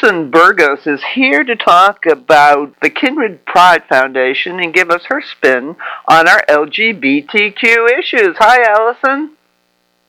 Alison Burgos is here to talk about the Kindred Pride Foundation and give us her spin on our LGBTQ issues. Hi, Alison.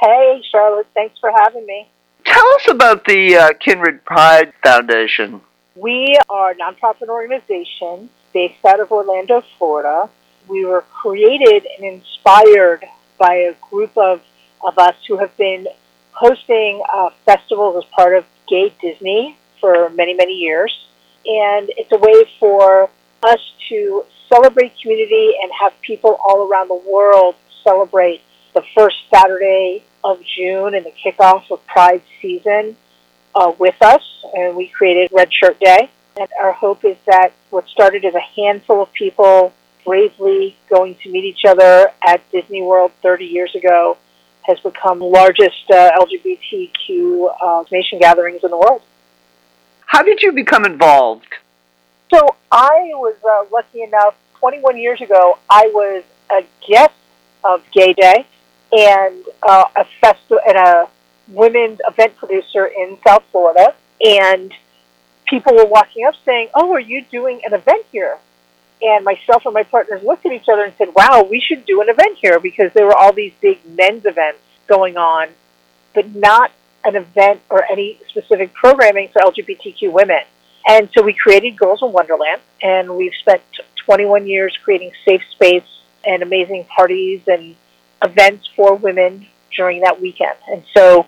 Hey, Charlotte. Thanks for having me. Tell us about the uh, Kindred Pride Foundation. We are a nonprofit organization based out of Orlando, Florida. We were created and inspired by a group of, of us who have been hosting uh, festivals as part of Gay Disney for many, many years. And it's a way for us to celebrate community and have people all around the world celebrate the first Saturday of June and the kickoff of Pride season uh, with us. And we created Red Shirt Day. And our hope is that what started as a handful of people bravely going to meet each other at Disney World 30 years ago has become the largest uh, LGBTQ uh, nation gatherings in the world. How did you become involved? So I was uh, lucky enough. 21 years ago, I was a guest of Gay Day and uh, a festival and a women's event producer in South Florida. And people were walking up saying, "Oh, are you doing an event here?" and myself and my partners looked at each other and said, wow, we should do an event here because there were all these big men's events going on, but not an event or any specific programming for LGBTQ women. And so we created Girls in Wonderland, and we've spent 21 years creating safe space and amazing parties and events for women during that weekend. And so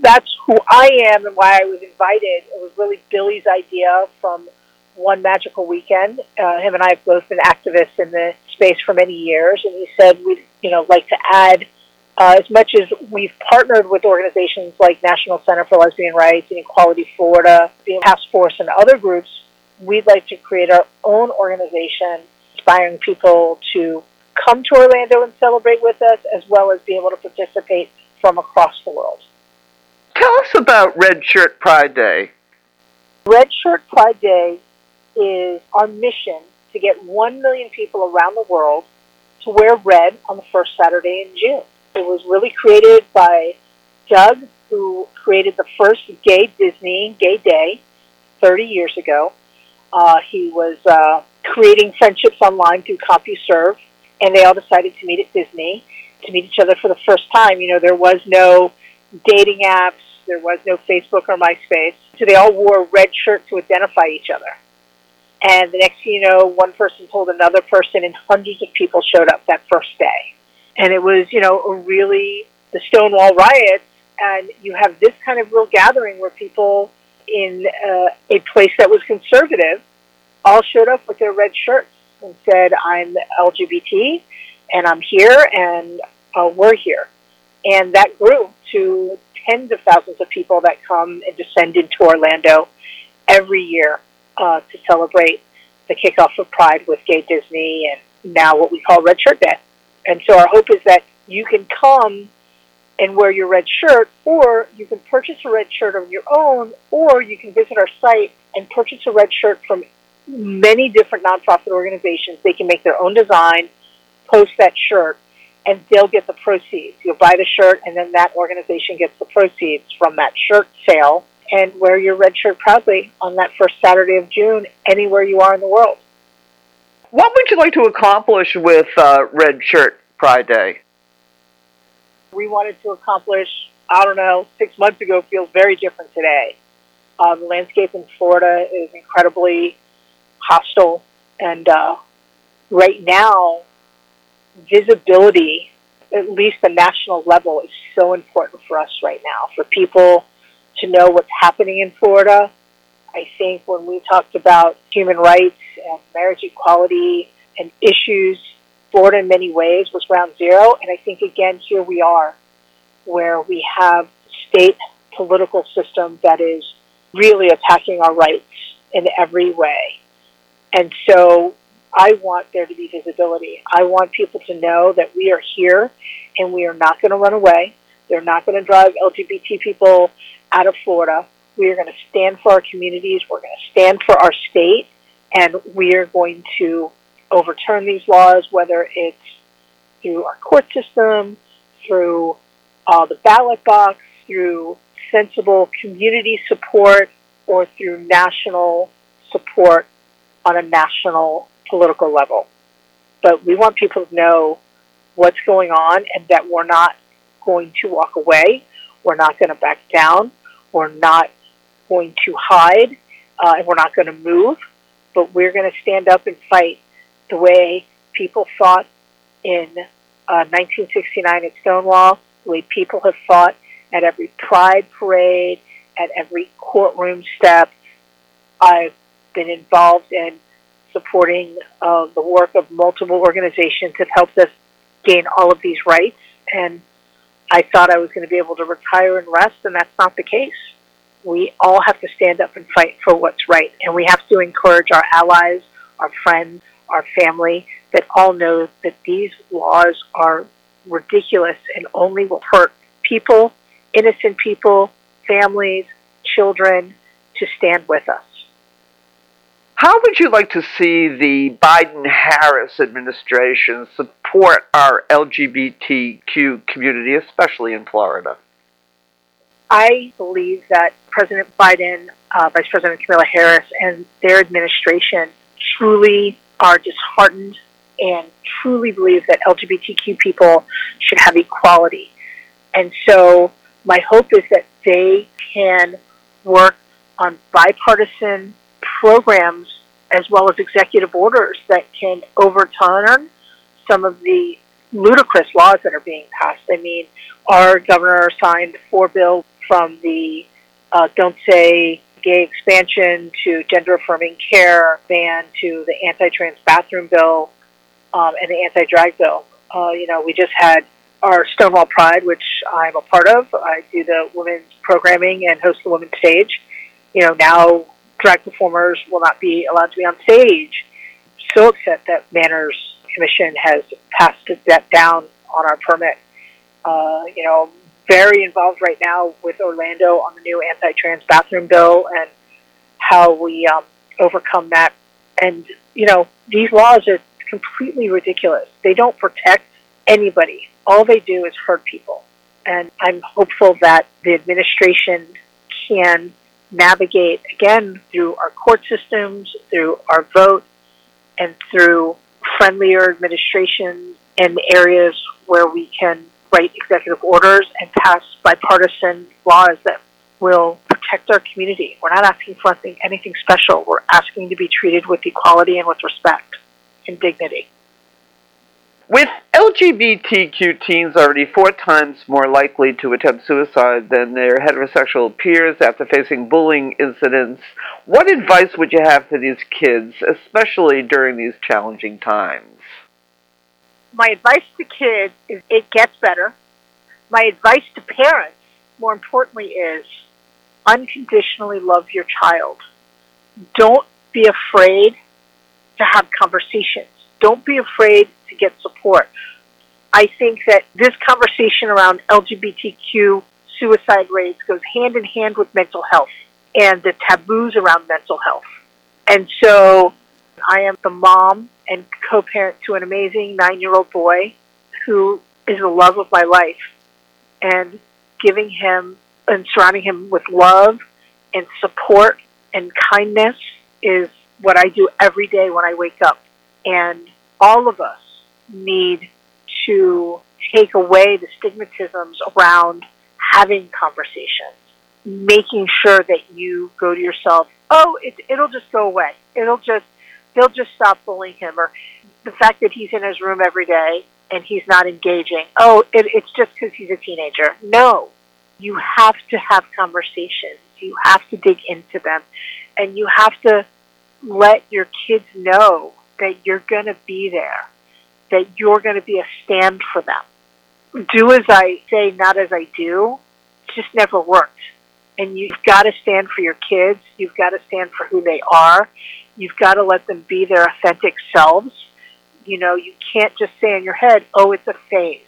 that's who I am and why I was invited. It was really Billy's idea from one magical weekend. Uh, him and I have both been activists in the space for many years, and he said we'd you know like to add. Uh, as much as we've partnered with organizations like National Center for Lesbian Rights and Equality Florida, the Task Force, and other groups, we'd like to create our own organization inspiring people to come to Orlando and celebrate with us, as well as be able to participate from across the world. Tell us about Red Shirt Pride Day. Red Shirt Pride Day is our mission to get 1 million people around the world to wear red on the first Saturday in June. It was really created by Doug, who created the first gay Disney Gay Day 30 years ago. Uh, he was uh, creating friendships online through CompuServe, and they all decided to meet at Disney to meet each other for the first time. You know, there was no dating apps, there was no Facebook or MySpace, so they all wore red shirts to identify each other. And the next thing you know, one person told another person, and hundreds of people showed up that first day. And it was, you know, a really the Stonewall riots, and you have this kind of real gathering where people in uh, a place that was conservative all showed up with their red shirts and said, "I'm LGBT, and I'm here, and uh, we're here." And that grew to tens of thousands of people that come and descend into Orlando every year uh, to celebrate the kickoff of Pride with Gay Disney and now what we call Red Shirt Day. And so our hope is that you can come and wear your red shirt, or you can purchase a red shirt of your own, or you can visit our site and purchase a red shirt from many different nonprofit organizations. They can make their own design, post that shirt, and they'll get the proceeds. You'll buy the shirt, and then that organization gets the proceeds from that shirt sale and wear your red shirt proudly on that first Saturday of June anywhere you are in the world. What would you like to accomplish with uh, Red Shirt Pride Day? We wanted to accomplish, I don't know, six months ago feels very different today. Um, the landscape in Florida is incredibly hostile, and uh, right now, visibility, at least the national level, is so important for us right now. For people to know what's happening in Florida. I think when we talked about human rights and marriage equality and issues, Florida in many ways was ground zero. And I think again, here we are, where we have state political system that is really attacking our rights in every way. And so I want there to be visibility. I want people to know that we are here and we are not going to run away. They're not going to drive LGBT people out of Florida. We are going to stand for our communities. We're going to stand for our state, and we are going to overturn these laws, whether it's through our court system, through uh, the ballot box, through sensible community support, or through national support on a national political level. But we want people to know what's going on and that we're not going to walk away. We're not going to back down. We're not going to hide. Uh, and we're not going to move. But we're going to stand up and fight the way people fought in uh, 1969 at Stonewall, the way people have fought at every pride parade, at every courtroom step. I've been involved in supporting uh, the work of multiple organizations that helped us gain all of these rights. And I thought I was going to be able to retire and rest, and that's not the case. We all have to stand up and fight for what's right, and we have to encourage our allies, our friends, our family that all know that these laws are ridiculous and only will hurt people, innocent people, families, children, to stand with us. How would you like to see the Biden Harris administration support our LGBTQ community, especially in Florida? I believe that President Biden, uh, Vice President Kamala Harris, and their administration truly are disheartened and truly believe that LGBTQ people should have equality. And so my hope is that they can work on bipartisan programs as well as executive orders that can overturn some of the ludicrous laws that are being passed. I mean, our governor signed four bills from the uh, Don't Say Gay expansion to gender affirming care ban to the anti trans bathroom bill um, and the anti drag bill. Uh, you know, we just had our Stonewall Pride, which I'm a part of. I do the women's programming and host the women's stage. You know, now drag performers will not be allowed to be on stage. So upset that Manors Commission has passed that down on our permit. Uh, you know, very involved right now with Orlando on the new anti-trans bathroom bill and how we um, overcome that. And you know, these laws are completely ridiculous. They don't protect anybody. All they do is hurt people. And I'm hopeful that the administration can navigate again through our court systems, through our vote, and through friendlier administration in areas where we can write executive orders and pass bipartisan laws that will protect our community. We're not asking for anything, anything special. We're asking to be treated with equality and with respect and dignity. With LGBTQ teens already four times more likely to attempt suicide than their heterosexual peers after facing bullying incidents, what advice would you have for these kids, especially during these challenging times? My advice to kids is it gets better. My advice to parents, more importantly, is unconditionally love your child. Don't be afraid to have conversations. Don't be afraid to get support. I think that this conversation around LGBTQ suicide rates goes hand in hand with mental health and the taboos around mental health. And so I am the mom and co parent to an amazing nine year old boy who is the love of my life. And giving him and surrounding him with love and support and kindness is what I do every day when I wake up. And all of us need to take away the stigmatisms around having conversations, making sure that you go to yourself, oh, it, it'll just go away. It'll just, they'll just stop bullying him. Or the fact that he's in his room every day and he's not engaging. Oh, it, it's just because he's a teenager. No, you have to have conversations. You have to dig into them. And you have to let your kids know that you're going to be there, that you're going to be a stand for them. Do as I say, not as I do, just never worked. And you've got to stand for your kids. You've got to stand for who they are. You've got to let them be their authentic selves. You know, you can't just say in your head, oh, it's a phase.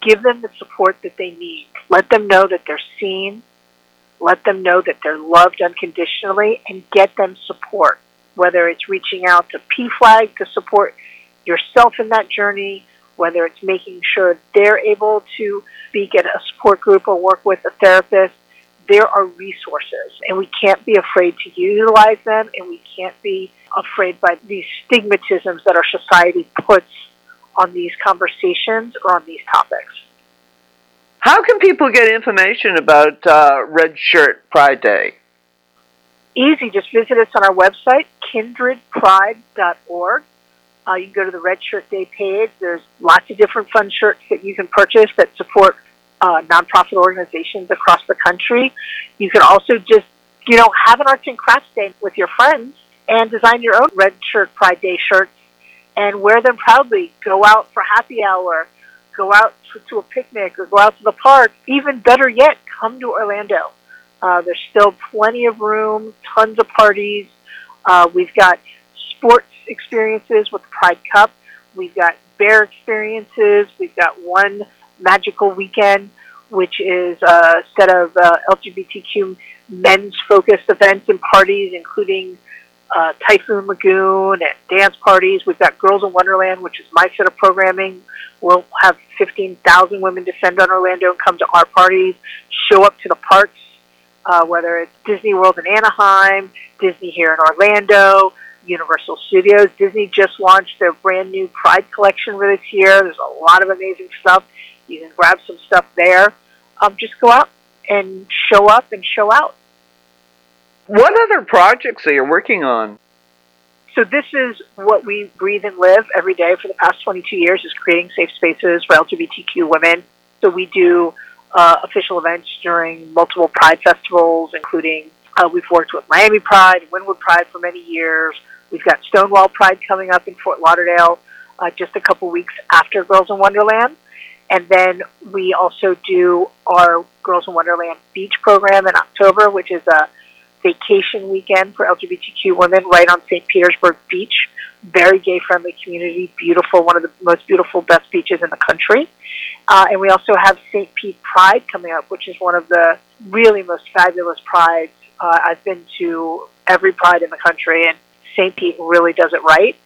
Give them the support that they need. Let them know that they're seen. Let them know that they're loved unconditionally and get them support whether it's reaching out to PFLAG to support yourself in that journey, whether it's making sure they're able to speak at a support group or work with a therapist, there are resources and we can't be afraid to utilize them and we can't be afraid by these stigmatisms that our society puts on these conversations or on these topics. How can people get information about uh, Red Shirt Pride Day? Easy, just visit us on our website, kindredpride.org. Uh, you can go to the Red Shirt Day page. There's lots of different fun shirts that you can purchase that support uh, nonprofit organizations across the country. You can also just, you know, have an arts and crafts day with your friends and design your own Red Shirt Pride Day shirts and wear them proudly. Go out for happy hour, go out to, to a picnic, or go out to the park. Even better yet, come to Orlando. Uh, there's still plenty of room, tons of parties. Uh, we've got sports experiences with the Pride Cup. We've got bear experiences. We've got one magical weekend, which is a set of uh, LGBTQ men's focused events and parties, including uh, Typhoon Lagoon and dance parties. We've got Girls in Wonderland, which is my set of programming. We'll have 15,000 women descend on Orlando and come to our parties, show up to the parks, uh, whether it's Disney World in Anaheim, Disney here in Orlando, Universal Studios. Disney just launched their brand new Pride collection for this year. There's a lot of amazing stuff. You can grab some stuff there. Um, just go out and show up and show out. What other projects are you working on? So this is what we breathe and live every day for the past 22 years is creating safe spaces for LGBTQ women. So we do uh, official events during multiple Pride festivals, including uh, we've worked with Miami Pride, Wynwood Pride for many years. We've got Stonewall Pride coming up in Fort Lauderdale uh, just a couple weeks after Girls in Wonderland. And then we also do our Girls in Wonderland Beach program in October, which is a vacation weekend for LGBTQ women right on St. Petersburg Beach. Very gay friendly community, beautiful, one of the most beautiful, best beaches in the country. Uh, and we also have St. Pete Pride coming up, which is one of the really most fabulous prides. Uh, I've been to every pride in the country, and St. Pete really does it right.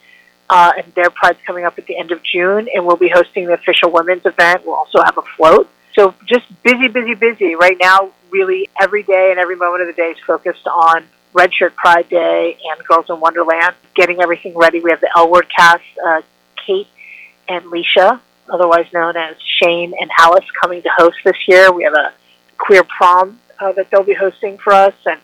Uh, and their pride's coming up at the end of June, and we'll be hosting the official women's event. We'll also have a float. So just busy, busy, busy. Right now, really every day and every moment of the day is focused on Red Shirt Pride Day and Girls in Wonderland, getting everything ready. We have the L Word cast, uh, Kate and Leisha, otherwise known as Shane and Alice, coming to host this year. We have a queer prom uh, that they'll be hosting for us, and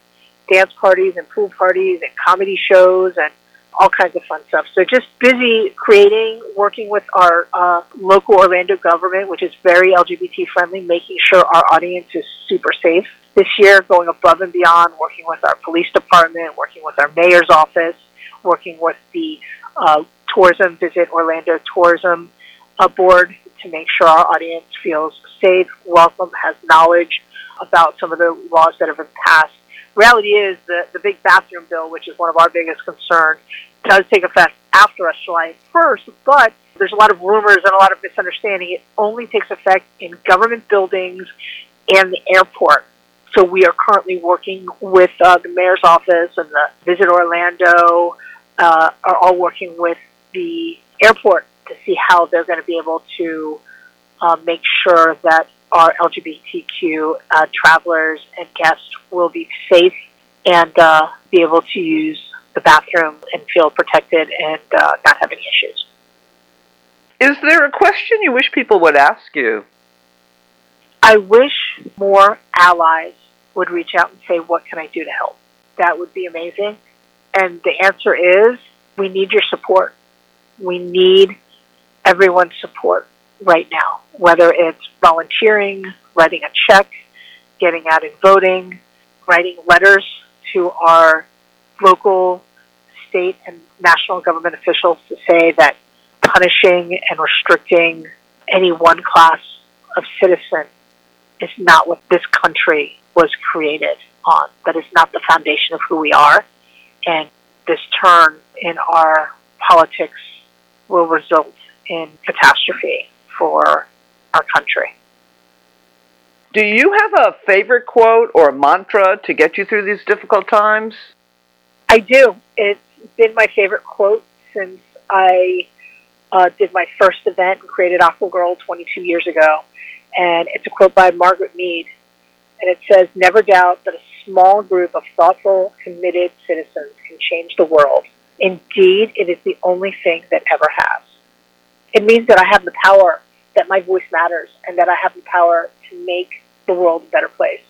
dance parties and pool parties and comedy shows and all kinds of fun stuff. So just busy creating, working with our uh, local Orlando government, which is very LGBT friendly, making sure our audience is super safe. This year, going above and beyond, working with our police department, working with our mayor's office, working with the uh, Tourism Visit Orlando Tourism uh, Board to make sure our audience feels safe, welcome, has knowledge about some of the laws that have been passed reality is the, the big bathroom bill, which is one of our biggest concerns, does take effect after us July 1st, but there's a lot of rumors and a lot of misunderstanding. It only takes effect in government buildings and the airport. So we are currently working with uh, the mayor's office and the Visit Orlando uh, are all working with the airport to see how they're going to be able to uh, make sure that our LGBTQ uh, travelers and guests will be safe and uh, be able to use the bathroom and feel protected and uh, not have any issues. Is there a question you wish people would ask you? I wish more allies would reach out and say, What can I do to help? That would be amazing. And the answer is, we need your support. We need everyone's support right now, whether it's volunteering, writing a check, getting out and voting, writing letters to our local, state, and national government officials to say that punishing and restricting any one class of citizen is not what this country was created on. That is not the foundation of who we are. And this turn in our politics will result in catastrophe for our country. Do you have a favorite quote or a mantra to get you through these difficult times? I do. It's been my favorite quote since I uh, did my first event and created Aqua Girl 22 years ago. And it's a quote by Margaret Mead. and it says, Never doubt that a small group of thoughtful, committed citizens can change the world. Indeed, it is the only thing that ever has. It means that I have the power, that my voice matters, and that I have the power to make the world a better place.